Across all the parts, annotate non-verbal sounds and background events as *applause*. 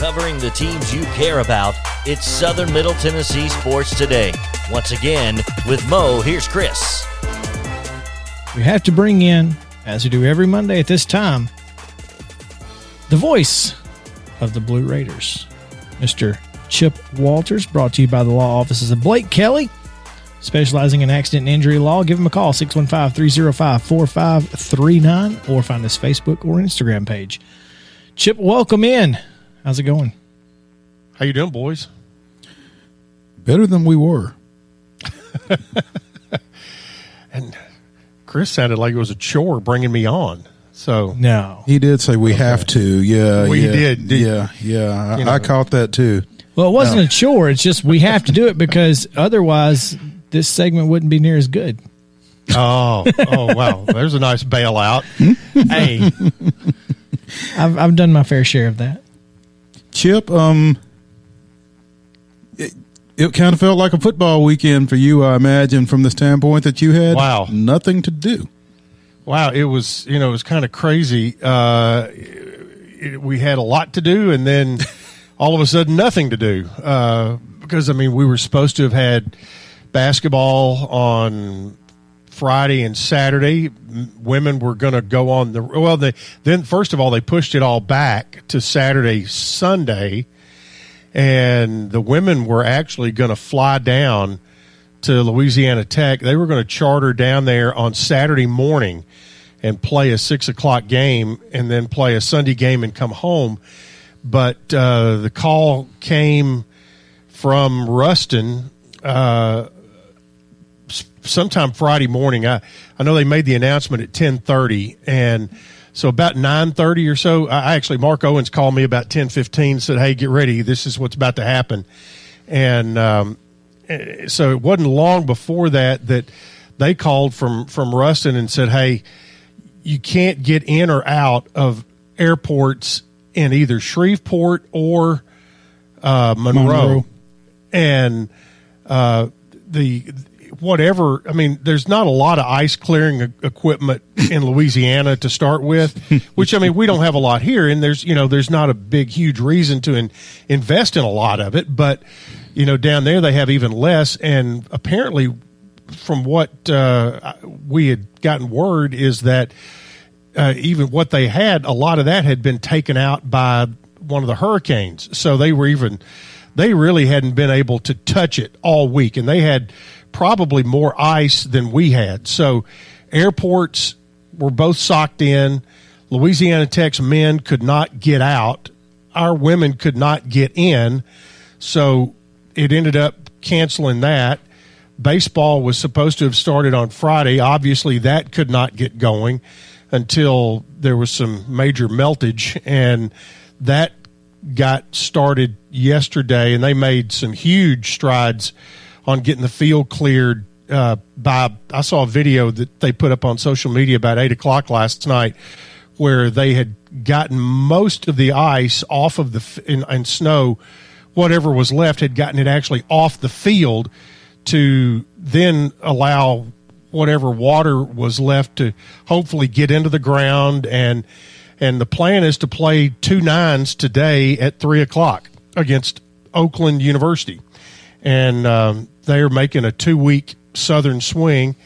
Covering the teams you care about, it's Southern Middle Tennessee Sports Today. Once again, with Mo, here's Chris. We have to bring in, as we do every Monday at this time, the voice of the Blue Raiders, Mr. Chip Walters, brought to you by the law offices of Blake Kelly, specializing in accident and injury law. Give him a call, 615 305 4539, or find his Facebook or Instagram page. Chip, welcome in. How's it going? How you doing, boys? Better than we were. *laughs* And Chris sounded like it was a chore bringing me on. So No. He did say we have to. Yeah. Well, yeah, did, did- yeah. Yeah. I, You know. I caught that too. Well, it wasn't a chore. It's just we have to do it because otherwise this segment wouldn't be near as good. oh oh wow, *laughs* there's a nice bailout. Hey, *laughs* I've, I've done my fair share of that. Chip, um, it, it kind of felt like a football weekend for you, I imagine, from the standpoint that you had Wow. nothing to do. Wow, it was you know it was kind of crazy. Uh, it, we had a lot to do, and then *laughs* all of a sudden nothing to do. Uh, because I mean, we were supposed to have had basketball on Friday and Saturday. Women were going to go on the well. They then first of all they pushed it all back to Saturday, Sunday, and the women were actually going to fly down to Louisiana Tech. They were going to charter down there on Saturday morning and play a six o'clock game, and then play a Sunday game and come home. But uh, the call came from Ruston uh, sometime Friday morning. I I know they made the announcement at ten thirty, and so about nine thirty or so. I actually Mark Owens called me about ten fifteen. Said, "Hey, get ready. This is what's about to happen." And um, eh, so it wasn't long before that that they called from from Ruston and said, "Hey, you can't get in or out of airports in either Shreveport or uh, Monroe. Monroe. and uh, the whatever. I mean, there's not a lot of ice clearing equipment in Louisiana to start with, *laughs* which I mean we don't have a lot here, and there's you know there's not a big huge reason to in, invest in a lot of it, but you know down there they have even less, and apparently from what uh, we had gotten word is that uh, even what they had, a lot of that had been taken out by one of the hurricanes. So they were even, they really hadn't been able to touch it all week. And they had probably more ice than we had. So airports were both socked in. Louisiana Tech's men could not get out. Our women could not get in. So it ended up canceling that. Baseball was supposed to have started on Friday. Obviously, that could not get going until there was some major meltage, and that got started yesterday. And they made some huge strides on getting the field cleared. Uh, by I saw a video that they put up on social media about eight o'clock last night, where they had gotten most of the ice off of the and, and snow, whatever was left had gotten it actually off the field to then allow whatever water was left to hopefully get into the ground and and the plan is to play two nines today at three o'clock against Oakland University, and um, they are making a two week Southern swing.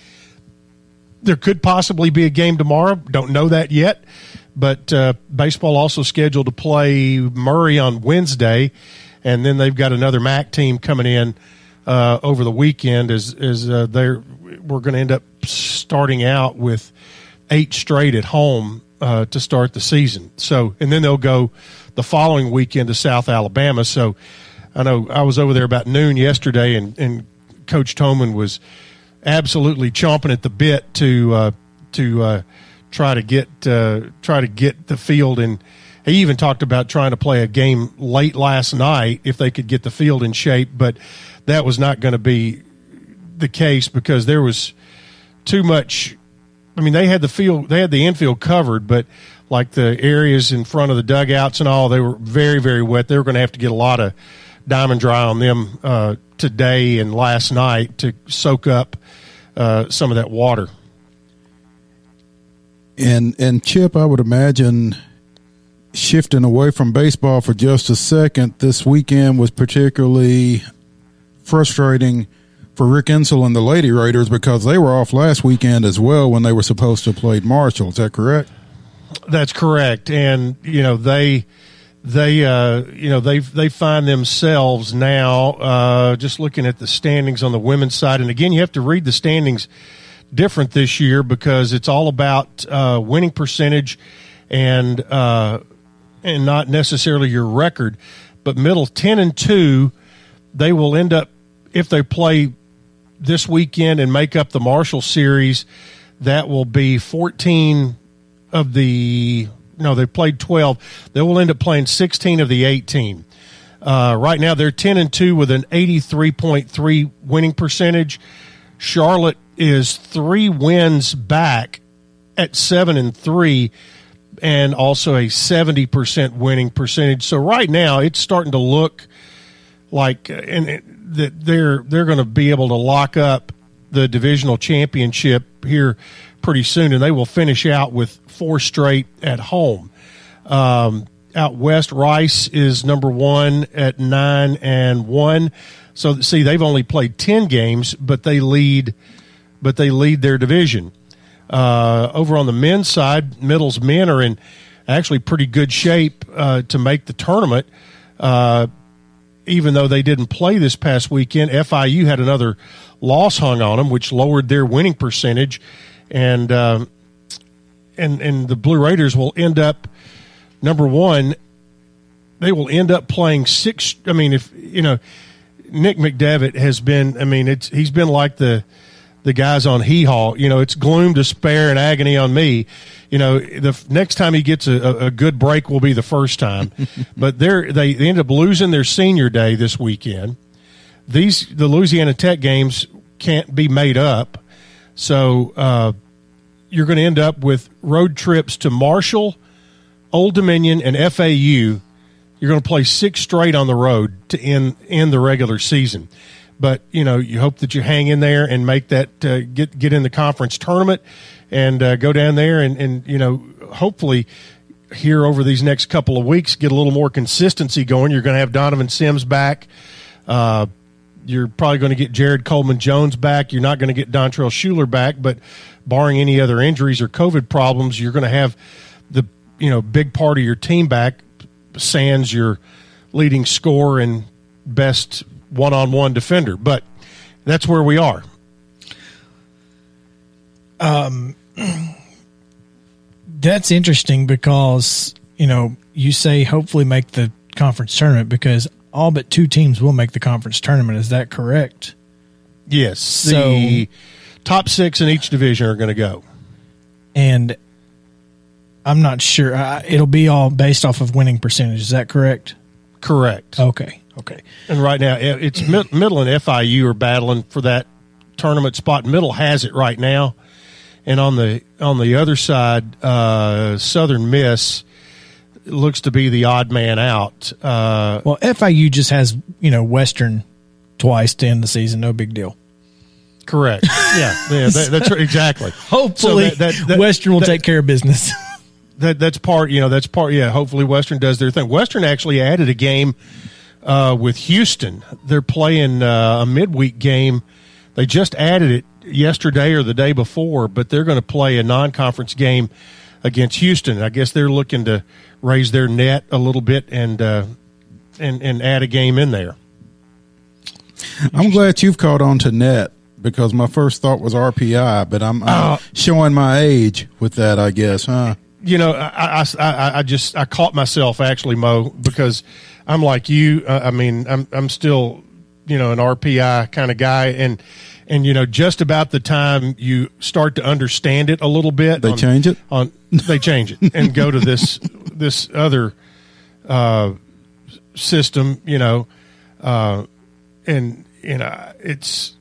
There could possibly be a game tomorrow. Don't know that yet, but uh, baseball also scheduled to play Murray on Wednesday, and then they've got another MAC team coming in uh, over the weekend. As as uh, they're we're going to end up starting out with eight straight at home uh, to start the season. So, and then they'll go the following weekend to South Alabama. So, I know I was over there about noon yesterday, and, and Coach Toman was absolutely chomping at the bit to uh, to uh, try to get uh, try to get the field and he even talked about trying to play a game late last night if they could get the field in shape, but that was not going to be the case because there was too much. I mean, they had the field, they had the infield covered, but like the areas in front of the dugouts and all, they were very, very wet. They were going to have to get a lot of diamond dry on them uh, today and last night to soak up uh, some of that water. And and Chip, I would imagine shifting away from baseball for just a second, this weekend was particularly frustrating for Rick Insell and the Lady Raiders because they were off last weekend as well when they were supposed to have played Marshall. Is that correct? That's correct, and you know they they uh, you know they they find themselves now uh, just looking at the standings on the women's side, and again you have to read the standings different this year because it's all about uh, winning percentage and uh, and not necessarily your record. But middle ten and two, they will end up if they play this weekend and make up the Marshall series. That will be fourteen of the no, they played twelve. They will end up playing sixteen of the eighteen. Uh, right now, they're ten and two with an eighty-three point three winning percentage. Charlotte is three wins back at seven and three, and also a seventy percent winning percentage. So right now, it's starting to look like and that they're they're going to be able to lock up the divisional championship here pretty soon, and they will finish out with four straight at home. Um, out west, Rice is number one at nine and one. So see, they've only played ten games, but they lead, but they lead their division. Uh, over on the men's side, Middle's men are in actually pretty good shape uh, to make the tournament. Uh, even though they didn't play this past weekend, FIU had another loss hung on them, which lowered their winning percentage, and um, and and the Blue Raiders will end up number one. They will end up playing six. I mean, if you know, Nick McDevitt has been. I mean, it's he's been like the the guys on Hee Haw. You know, it's gloom, despair, and agony on me. You know, the next time he gets a, a good break will be the first time. *laughs* but they're, they they end up losing their senior day this weekend. These the Louisiana Tech games can't be made up, so uh, you're going to end up with road trips to Marshall, Old Dominion, and FAU. You're going to play six straight on the road to end end the regular season but you know you hope that you hang in there and make that uh, get get in the conference tournament and uh, go down there and and you know hopefully here over these next couple of weeks get a little more consistency going. You're going to have Donovan Sims back. Uh, you're probably going to get Jared Coleman Jones back. You're not going to get Dontrell Schuler back, but barring any other injuries or COVID problems, you're going to have the you know big part of your team back. Sans your leading scorer and best one-on-one defender. But that's where we are. Um, *clears throat* that's interesting because, you know, you say hopefully make the conference tournament because all but two teams will make the conference tournament. Is that correct? Yes, So- the top six in each division are going to go. And I'm not sure. Uh, it'll be all based off of winning percentage. Is that correct? Correct. Okay. Okay. And right now, it's Middle and FIU are battling for that tournament spot. Middle has it right now, and on the on the other side, uh, Southern Miss looks to be the odd man out. Uh, Well, FIU just has, you know, Western twice to end the season. No big deal. correct. *laughs* Yeah, yeah, that, that's right, exactly. Hopefully, So that- that- Western will take care of business. *laughs* that that's part you know that's part yeah hopefully western does their thing western actually added a game uh, with houston they're playing uh, a midweek game they just added it yesterday or the day before but they're going to play a non-conference game against houston i guess they're looking to raise their net a little bit and uh, and and add a game in there I'm glad you've caught on to net because my first thought was RPI, but I'm, I'm showing my age with that, I guess, huh? you know, I, I, I, I just I caught myself actually, Mo, because I'm like you. Uh, I mean, I'm I'm still, you know, an RPI kind of guy, and and you know, just about the time you start to understand it a little bit, They on- change it? on they change it and go to this *laughs* this other uh, system, you know, uh, and you know it's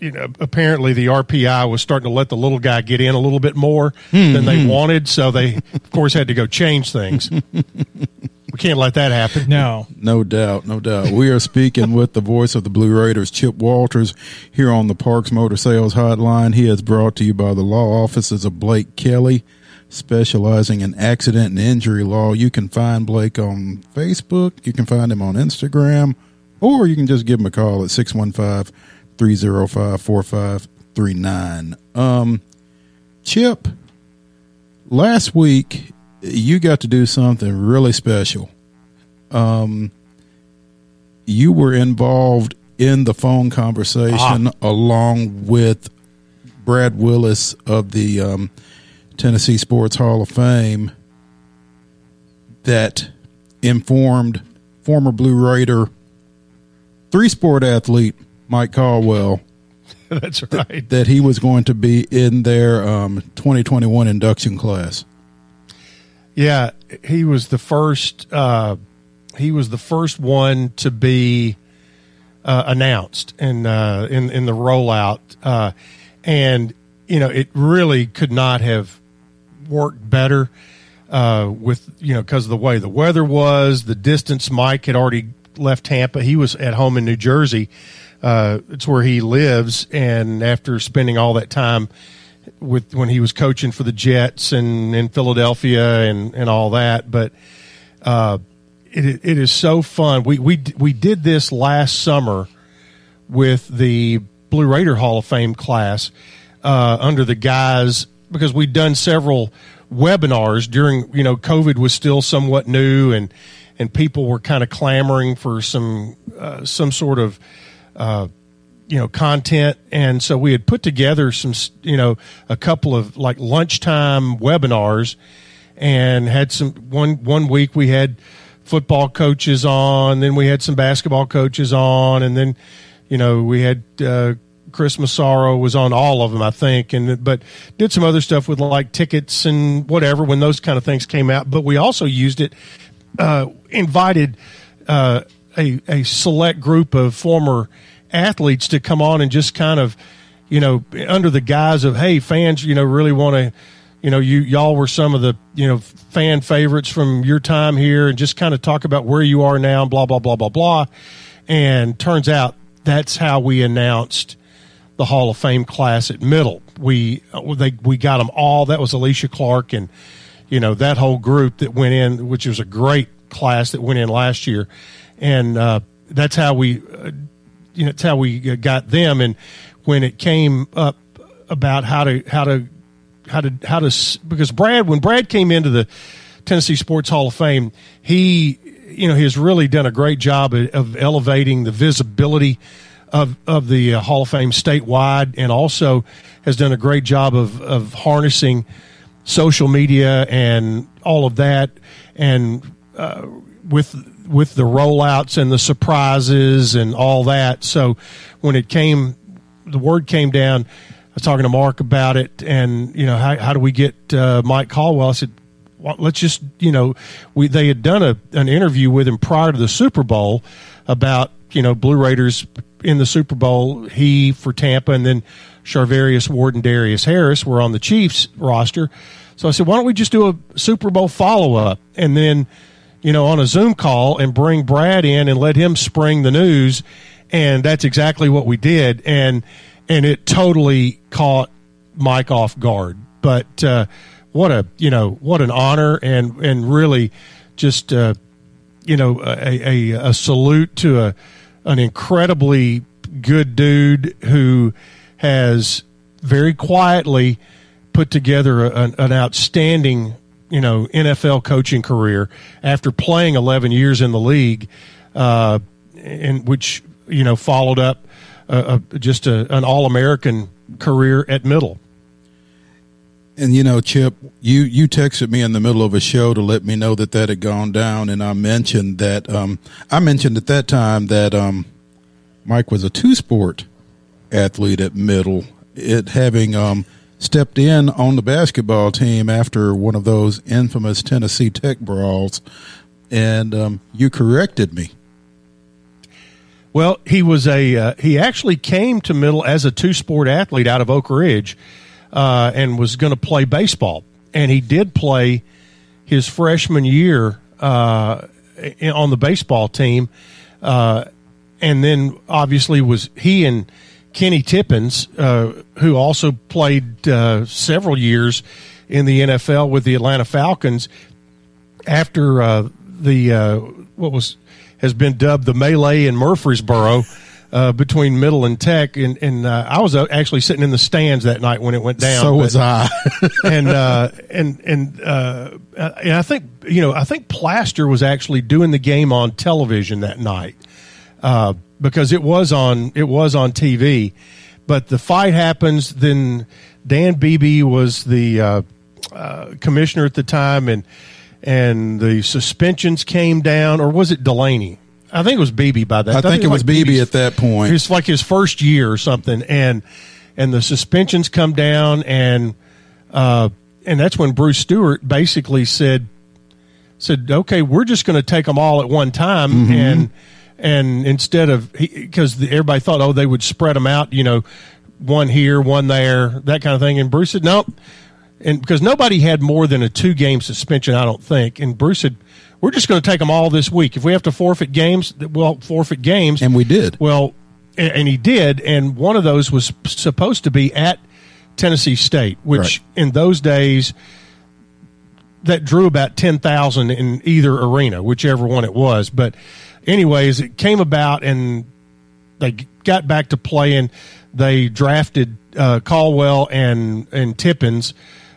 you know apparently the RPI was starting to let the little guy get in a little bit more than they wanted, so they of course had to go change things. *laughs* we can't let that happen. No. No doubt, no doubt. We are speaking with the voice of the Blue Raiders, Chip Walters, here on the Parks Motor Sales Hotline. He is brought to you by the law offices of Blake Kelly, specializing in accident and injury law. You can find Blake on Facebook, you can find him on Instagram, or you can just give him a call at 615 305 4539. Um, Chip, last week you got to do something really special you were involved in the phone conversation along with Brad Willis of the um, Tennessee Sports Hall of Fame that informed former Blue Raider, three sport athlete Mike Caldwell *laughs* That's right. that he was going to be in their um, 2021 induction class. Yeah, he was the first. Uh, he was the first one to be uh, announced in uh, in in the rollout, uh, and you know it really could not have worked better uh, with you know because of the way the weather was, the distance. Mike had already left Tampa; he was at home in New Jersey. Uh, it's where he lives, and after spending all that time with when he was coaching for the Jets and in Philadelphia and, and all that. But uh, it it is so fun. We we we did this last summer with the Blue Raider Hall of Fame class uh, under the guise because we'd done several webinars during you know COVID was still somewhat new and and people were kind of clamoring for some uh, some sort of uh, you know content. And so we had put together some you know a couple of like lunchtime webinars and had some one one week we had football coaches on then we had some basketball coaches on and then you know we had uh, Chris Massaro was on all of them I think and but did some other stuff with like tickets and whatever when those kind of things came out. But we also used it uh, invited uh, a, a select group of former athletes to come on and just kind of, you know, under the guise of, hey, fans, you know, really want to, you know, you y'all were some of the, you know, fan favorites from your time here, and just kind of talk about where you are now, and blah blah blah blah blah. And turns out that's how we announced the Hall of Fame class at Middle. We they we got them all. That was Alysha Clark and you know that whole group that went in, which was a great class that went in last year, and uh, that's how we, uh, you know, that's how we got them. And when it came up about how to how to how to how to because Brad when Brad came into the Tennessee Sports Hall of Fame, he you know he has really done a great job of, of elevating the visibility of of the uh, Hall of Fame statewide, and also has done a great job of of harnessing social media and all of that, and uh, with with the rollouts and the surprises and all that. So when it came, the word came down. I was talking to Mark about it, and you know how how do we get uh, Mike Caldwell? I said, well, let's just you know we they had done a an interview with him prior to the Super Bowl about you know Blue Raiders in the Super Bowl. He for Tampa, and then Charvarius Ward and Darius Harris were on the Chiefs roster. So I said, why don't we just do a Super Bowl follow up, and then you know on a Zoom call and bring Brad in and let him spring the news, and that's exactly what we did, and and it totally caught Mike off guard. But uh, what a you know what an honor and and really just uh, you know a, a, a salute to a an incredibly good dude who has very quietly put together an, an outstanding you know NFL coaching career after playing 11 years in the league, uh, and which you know followed up uh, uh, just a, an All American career at middle. And you know, Chip, you you texted me in the middle of a show to let me know that that had gone down, and I mentioned that um, I mentioned at that time that um, Mike was a two sport athlete at middle, it having um, stepped in on the basketball team after one of those infamous Tennessee Tech brawls, and um, you corrected me. Well, he was a uh, he actually came to middle as a two sport athlete out of Oak Ridge uh, and was going to play baseball. And he did play his freshman year uh, on the baseball team. Uh, and then obviously was he and Kenny Tippins, uh, who also played uh, several years in the NFL with the Atlanta Falcons after uh, the what was has been dubbed the melee in Murfreesboro uh, between Middle and Tech, and, and uh, I was uh, actually sitting in the stands that night when it went down. So but, was I. *laughs* and uh, and and uh, and I think you know I think Plaster was actually doing the game on television that night uh, because it was on it was on TV, but the fight happens. Then Dan Beebe was the commissioner at the time, and and the suspensions came down, or was it Delaney? I think it was Beebe by that. I, I think, think, it was like Beebe at that point. It's like his first year or something, and and the suspensions come down, and uh, and that's when Bruce Stewart basically said said, okay, we're just going to take them all at one time, mm-hmm. and and instead of because everybody thought, oh, they would spread them out, you know, one here, one there, that kind of thing, and Bruce said, nope. And because nobody had more than a two game suspension, I don't think. And Bruce said, we're just going to take them all this week. If we have to forfeit games, we'll forfeit games. And we did. Well, and he did. And one of those was supposed to be at Tennessee State, which right. in those days that drew about 10,000 in either arena, whichever one it was. But anyways, it came about and they got back to playing. They drafted uh, Caldwell and and Tippins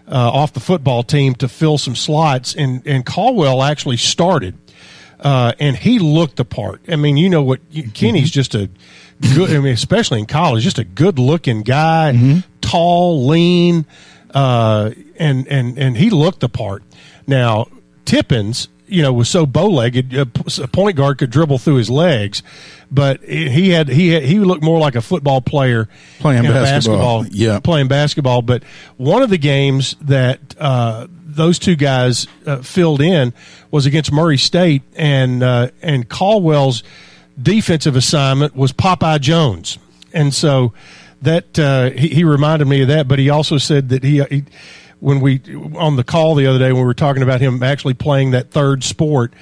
uh, off the football team to fill some slots, and and Caldwell actually started, uh, and he looked the part. I mean, you know what? Kenny's just a good. I mean, especially in college, just a good looking guy, mm-hmm. tall, lean, uh, and and and he looked the part. Now Tippins, you know, was so bow legged, a point guard could dribble through his legs but he had he had, he looked more like a football player playing basketball. basketball. Yeah, playing basketball. But one of the games that uh, those two guys uh, filled in was against Murray State, and uh, and Caldwell's defensive assignment was Popeye Jones, and so that uh, he, he, reminded me of that. But he also said that he, he when we on the call the other day when we were talking about him actually playing that third sport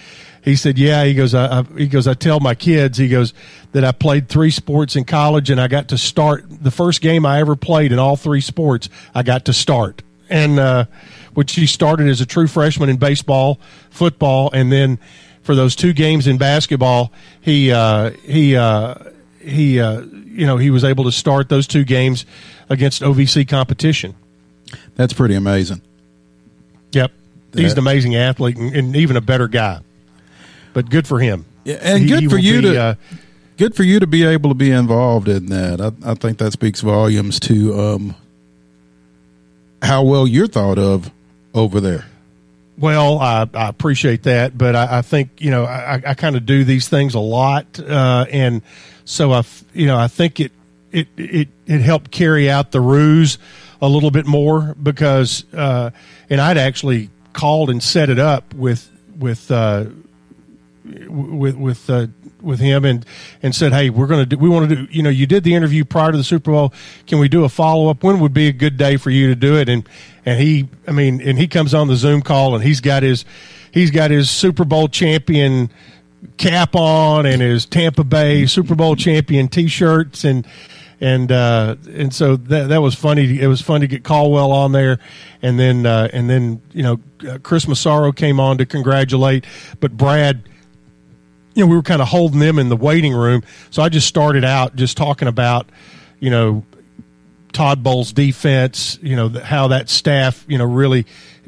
he said, "Yeah." He goes, I, I, "He goes, I tell my kids, he goes that I played three sports in college, and I got to start the first game I ever played in all three sports. I got to start, and uh, which he started as a true freshman in baseball, football, and then for those two games in basketball, he uh, he uh, he uh, you know he was able to start those two games against OVC competition. That's pretty amazing. Yep, he's an amazing athlete and, and even a better guy but good for him. Yeah, and he, good he for you be, to uh, good for you to be able to be involved in that. I, I think that speaks volumes to um, how well you're thought of over there. Well, I, I appreciate that, but I, I, think you know I, I kind of do these things a lot, uh, and so I, you know, I think it it it it helped carry out the ruse a little bit more because, uh, and I'd actually called and set it up with with uh, with with uh, with him and and said, "Hey, we're going to do. We want to do. You know, you did the interview prior to the Super Bowl. Can we do a follow up? When would be a good day for you to do it?" And and he, I mean, and he comes on the Zoom call and he's got his he's got his Super Bowl champion cap on and his Tampa Bay Super Bowl champion T-shirts and and uh, and so that that was funny. It was fun to get Caldwell on there, and then uh, and then you know uh, Chris Massaro came on to congratulate, but Brad. You know, we were kind of holding them in the waiting room, so I just started out just talking about, you know, Todd Bowles' defense. You know, how that staff, you know, really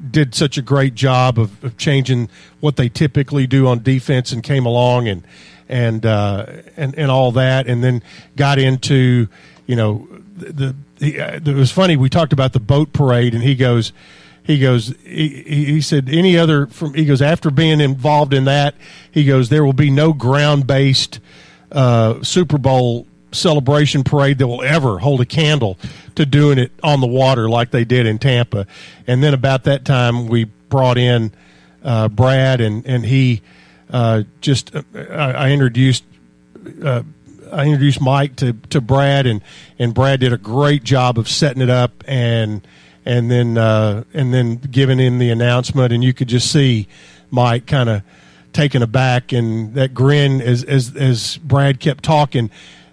did such a great job of, of changing what they typically do on defense, and came along and and uh, and and all that, and then got into you know the, the uh, it was funny. We talked about the boat parade, and he goes. He goes. He, he said any other from. He goes after being involved in that. He goes. There will be no ground based uh, Super Bowl celebration parade that will ever hold a candle to doing it on the water like they did in Tampa. And then about that time, we brought in uh, Brad, and and he uh, just uh, I, I, introduced. Uh, I introduced Mike to, to Brad, and, and Brad did a great job of setting it up, and and then uh, and then giving in the announcement, and you could just see Mike kind of taken aback, and that grin as as as Brad kept talking.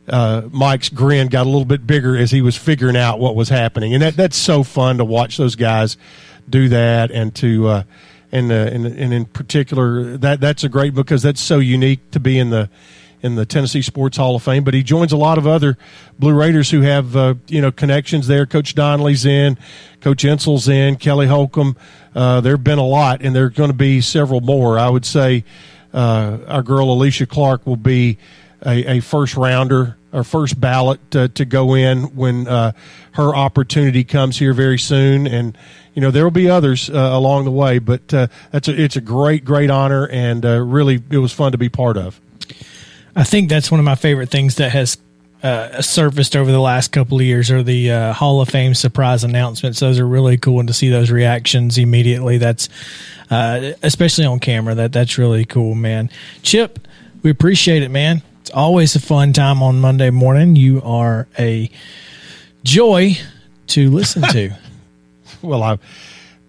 Uh, Mike's grin got a little bit bigger as he was figuring out what was happening, and that that's so fun to watch those guys do that, and to uh, and, uh, and and in particular that that's a great because that's so unique to be in the in the Tennessee Sports Hall of Fame. But he joins a lot of other Blue Raiders who have uh, you know connections there. Coach Donnelly's in, Coach Insell's in, Kelly Holcomb. Uh, there have been a lot, and there are going to be several more. I would say uh, our girl Alysha Clark will be a, a first rounder or first ballot to, to go in when uh, her opportunity comes here very soon, and you know there will be others uh, along the way. But uh, that's a, it's a great great honor, and uh, really it was fun to be part of. I think that's one of my favorite things that has uh, surfaced over the last couple of years are the uh, Hall of Fame surprise announcements. Those are really cool, and to see those reactions immediately, that's uh, especially on camera. That that's really cool, man. Chip, we appreciate it, man. It's always a fun time on Monday morning. You are a joy to listen to. *laughs* *laughs* well, I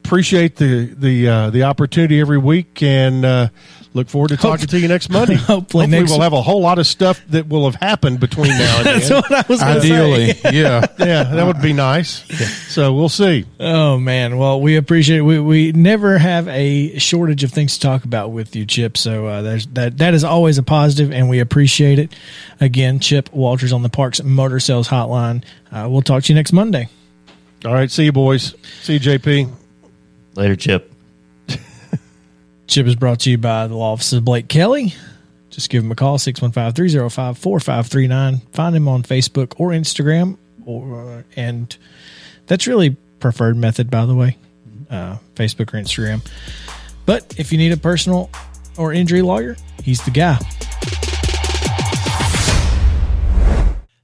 appreciate the the uh, the opportunity every week, and uh, look forward to talking to you next Monday. *laughs* Hopefully, Hopefully next we'll have a whole lot of stuff that will have happened between now and *laughs* That's then. what I was Ideally, say. yeah. yeah, that would be nice. So we'll see. Oh man, well we appreciate it. We we never have a shortage of things to talk about with you, Chip. So uh, there's that that is always a positive, and we appreciate it. Again, Chip Walters on the Parks Motor Sales Hotline. Uh, we'll talk to you next Monday. All right, see you boys. See you, JP. Later, Chip. *laughs* Chip is brought to you by the law offices of Blake Kelly. Just give him a call, 615-305-4539. Find him on Facebook or Instagram. or And that's really preferred method, by the way, uh, Facebook or Instagram. But if you need a personal or injury lawyer, he's the guy.